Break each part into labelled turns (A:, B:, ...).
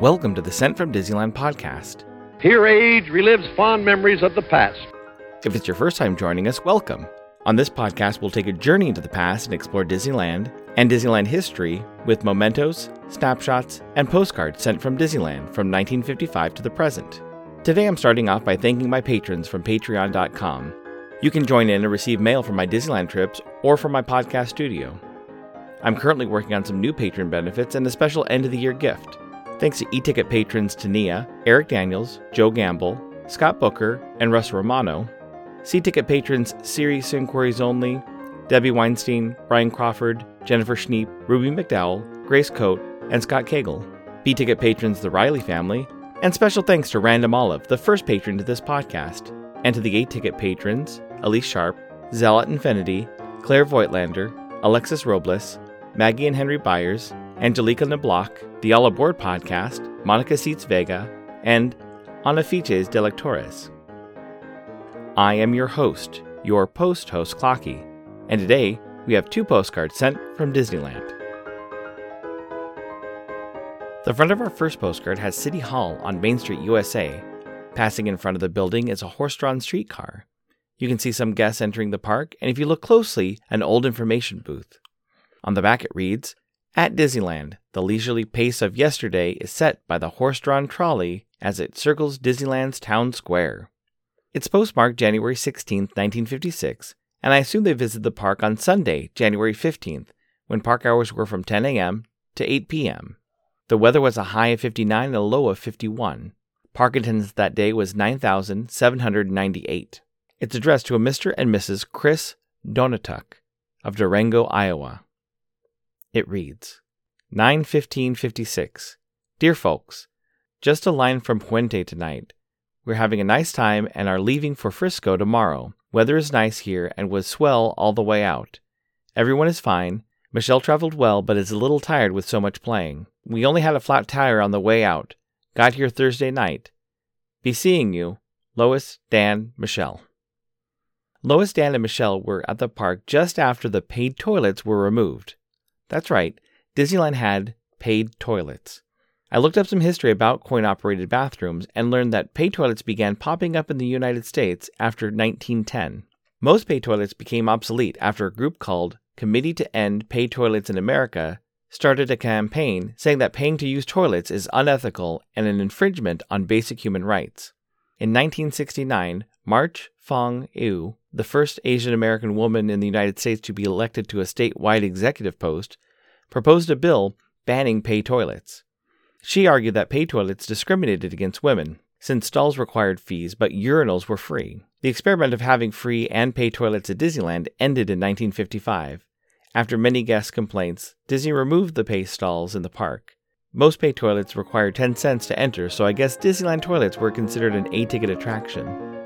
A: Welcome to the Sent from Disneyland podcast.
B: Here age relives fond memories of the past.
A: If it's your first time joining us, welcome. On this podcast, we'll take a journey into the past and explore Disneyland and Disneyland history with mementos, snapshots, and postcards sent from Disneyland from 1955 to the present. Today, I'm starting off by thanking my patrons from patreon.com. You can join in and receive mail from my Disneyland trips or from my podcast studio. I'm currently working on some new patron benefits and a special end of the year gift. Thanks to e ticket patrons Tania, Eric Daniels, Joe Gamble, Scott Booker, and Russ Romano. C ticket patrons Serious Inquiries Only, Debbie Weinstein, Brian Crawford, Jennifer Schneep, Ruby McDowell, Grace Coate, and Scott Cagle. B ticket patrons The Riley family. And special thanks to Random Olive, the first patron to this podcast. And to the A ticket patrons Elise Sharp, Zealot Infinity, Claire Voigtlander, Alexis Robles, Maggie and Henry Byers, Angelica Nablock, the All Aboard podcast, Monica Seats Vega, and Ana Fiches de Lectores. I am your host, your post host Clocky, and today we have two postcards sent from Disneyland. The front of our first postcard has City Hall on Main Street, USA. Passing in front of the building is a horse drawn streetcar. You can see some guests entering the park, and if you look closely, an old information booth. On the back it reads At Disneyland, the leisurely pace of yesterday is set by the horse drawn trolley as it circles Disneyland's town square. It's postmarked January 16, 1956, and I assume they visited the park on Sunday, January 15th, when park hours were from 10 a.m. to 8 p.m. The weather was a high of 59 and a low of 51. Park attendance that day was 9,798. It's addressed to a Mr. and Mrs. Chris Donatuk of Durango, Iowa. It reads 91556. Dear folks, just a line from Puente tonight. We're having a nice time and are leaving for Frisco tomorrow. Weather is nice here and was swell all the way out. Everyone is fine. Michelle traveled well but is a little tired with so much playing. We only had a flat tire on the way out. Got here Thursday night. Be seeing you. Lois, Dan, Michelle. Lois, Dan, and Michelle were at the park just after the paid toilets were removed. That's right, Disneyland had paid toilets. I looked up some history about coin operated bathrooms and learned that pay toilets began popping up in the United States after 1910. Most pay toilets became obsolete after a group called Committee to End Pay Toilets in America started a campaign saying that paying to use toilets is unethical and an infringement on basic human rights. In 1969, March Fong Eu, the first Asian American woman in the United States to be elected to a statewide executive post, proposed a bill banning pay toilets. She argued that pay toilets discriminated against women, since stalls required fees but urinals were free. The experiment of having free and pay toilets at Disneyland ended in 1955. After many guest complaints, Disney removed the pay stalls in the park. Most pay toilets required 10 cents to enter, so I guess Disneyland toilets were considered an A ticket attraction.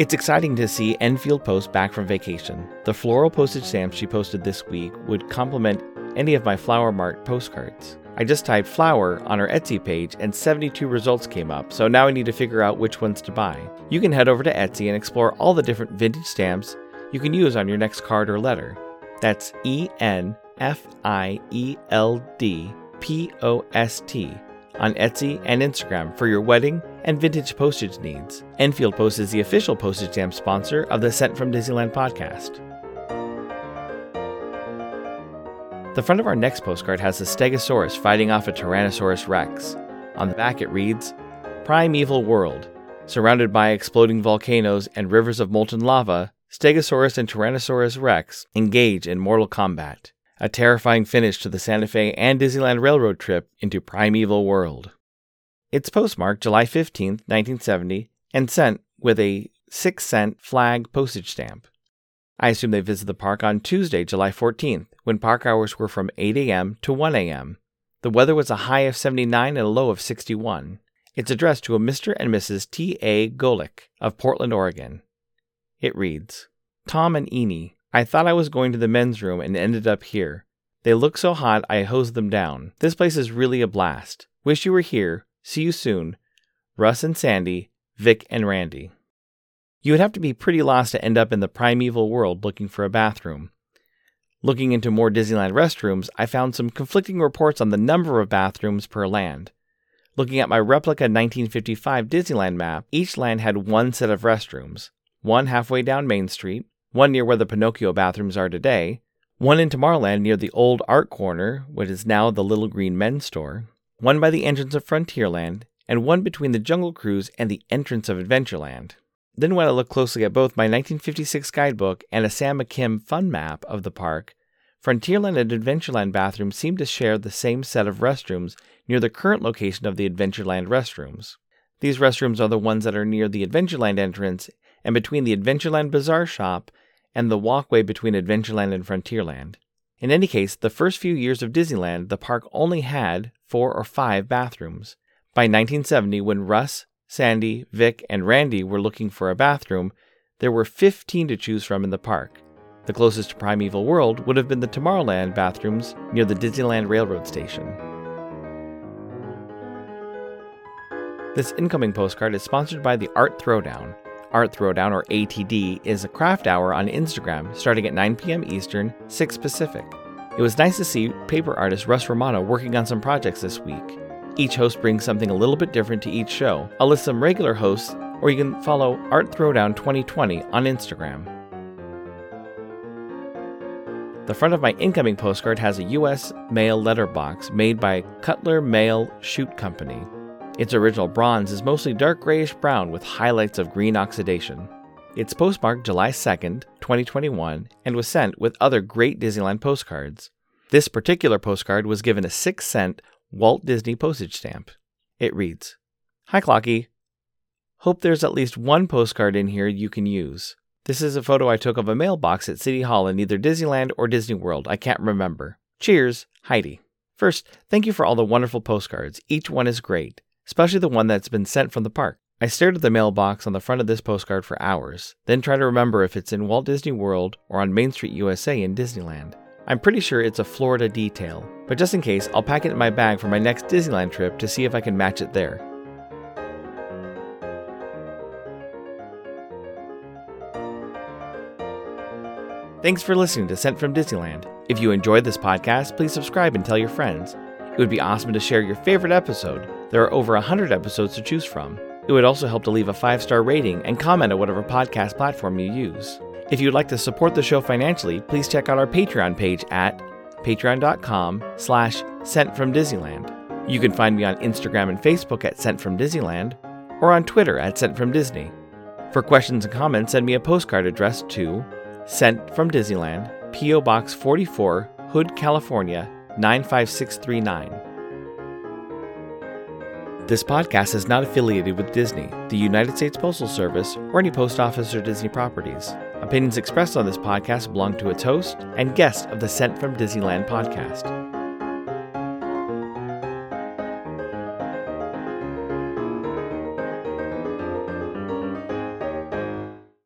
A: It's exciting to see Enfield Post back from vacation. The floral postage stamps she posted this week would complement any of my Flower Mart postcards. I just typed flower on her Etsy page and 72 results came up, so now I need to figure out which ones to buy. You can head over to Etsy and explore all the different vintage stamps you can use on your next card or letter. That's E N F I E L D P O S T on Etsy and Instagram for your wedding and vintage postage needs. Enfield Post is the official postage stamp sponsor of the Sent from Disneyland podcast. The front of our next postcard has a Stegosaurus fighting off a Tyrannosaurus Rex. On the back it reads Primeval World. Surrounded by exploding volcanoes and rivers of molten lava, Stegosaurus and Tyrannosaurus Rex engage in mortal combat. A terrifying finish to the Santa Fe and Disneyland Railroad trip into Primeval World. It's postmarked July 15, 1970, and sent with a 6 cent flag postage stamp. I assume they visited the park on Tuesday, July 14th, when park hours were from 8 a.m. to 1 a.m. The weather was a high of 79 and a low of 61. It's addressed to a Mr. and Mrs. T. A. Golick of Portland, Oregon. It reads Tom and Eni, I thought I was going to the men's room and ended up here. They look so hot I hosed them down. This place is really a blast. Wish you were here. See you soon. Russ and Sandy, Vic and Randy. You would have to be pretty lost to end up in the primeval world looking for a bathroom. Looking into more Disneyland restrooms, I found some conflicting reports on the number of bathrooms per land. Looking at my replica 1955 Disneyland map, each land had one set of restrooms one halfway down Main Street, one near where the Pinocchio bathrooms are today, one in Tomorrowland near the old art corner, what is now the Little Green Men's Store, one by the entrance of Frontierland, and one between the Jungle Cruise and the entrance of Adventureland. Then, when I looked closely at both my 1956 guidebook and a Sam McKim fun map of the park, Frontierland and Adventureland bathrooms seem to share the same set of restrooms near the current location of the Adventureland restrooms. These restrooms are the ones that are near the Adventureland entrance and between the Adventureland Bazaar shop and the walkway between Adventureland and Frontierland. In any case, the first few years of Disneyland, the park only had four or five bathrooms. By 1970, when Russ, Sandy, Vic, and Randy were looking for a bathroom, there were 15 to choose from in the park. The closest to Primeval World would have been the Tomorrowland bathrooms near the Disneyland Railroad Station. This incoming postcard is sponsored by the Art Throwdown. Art Throwdown, or ATD, is a craft hour on Instagram starting at 9 p.m. Eastern, 6 Pacific. It was nice to see paper artist Russ Romano working on some projects this week. Each host brings something a little bit different to each show. I'll list some regular hosts, or you can follow Art Throwdown 2020 on Instagram. The front of my incoming postcard has a U.S. mail letterbox made by Cutler Mail Chute Company. Its original bronze is mostly dark grayish brown with highlights of green oxidation. It's postmarked July 2nd, 2021, and was sent with other great Disneyland postcards. This particular postcard was given a 6 cent Walt Disney postage stamp. It reads Hi, Clocky. Hope there's at least one postcard in here you can use. This is a photo I took of a mailbox at City Hall in either Disneyland or Disney World. I can't remember. Cheers, Heidi. First, thank you for all the wonderful postcards. Each one is great, especially the one that's been sent from the park. I stared at the mailbox on the front of this postcard for hours, then try to remember if it's in Walt Disney World or on Main Street USA in Disneyland. I'm pretty sure it's a Florida detail, but just in case, I'll pack it in my bag for my next Disneyland trip to see if I can match it there. Thanks for listening to Sent from Disneyland. If you enjoyed this podcast, please subscribe and tell your friends. It would be awesome to share your favorite episode. There are over 100 episodes to choose from. It would also help to leave a five star rating and comment at whatever podcast platform you use. If you'd like to support the show financially, please check out our Patreon page at patreon.com slash sent from Disneyland. You can find me on Instagram and Facebook at Sent from Disneyland or on Twitter at Sent from Disney. For questions and comments, send me a postcard addressed to Sent from Disneyland, P.O. Box 44, Hood, California 95639. This podcast is not affiliated with Disney, the United States Postal Service, or any post office or Disney properties. Opinions expressed on this podcast belong to its host and guest of the Sent from Disneyland podcast.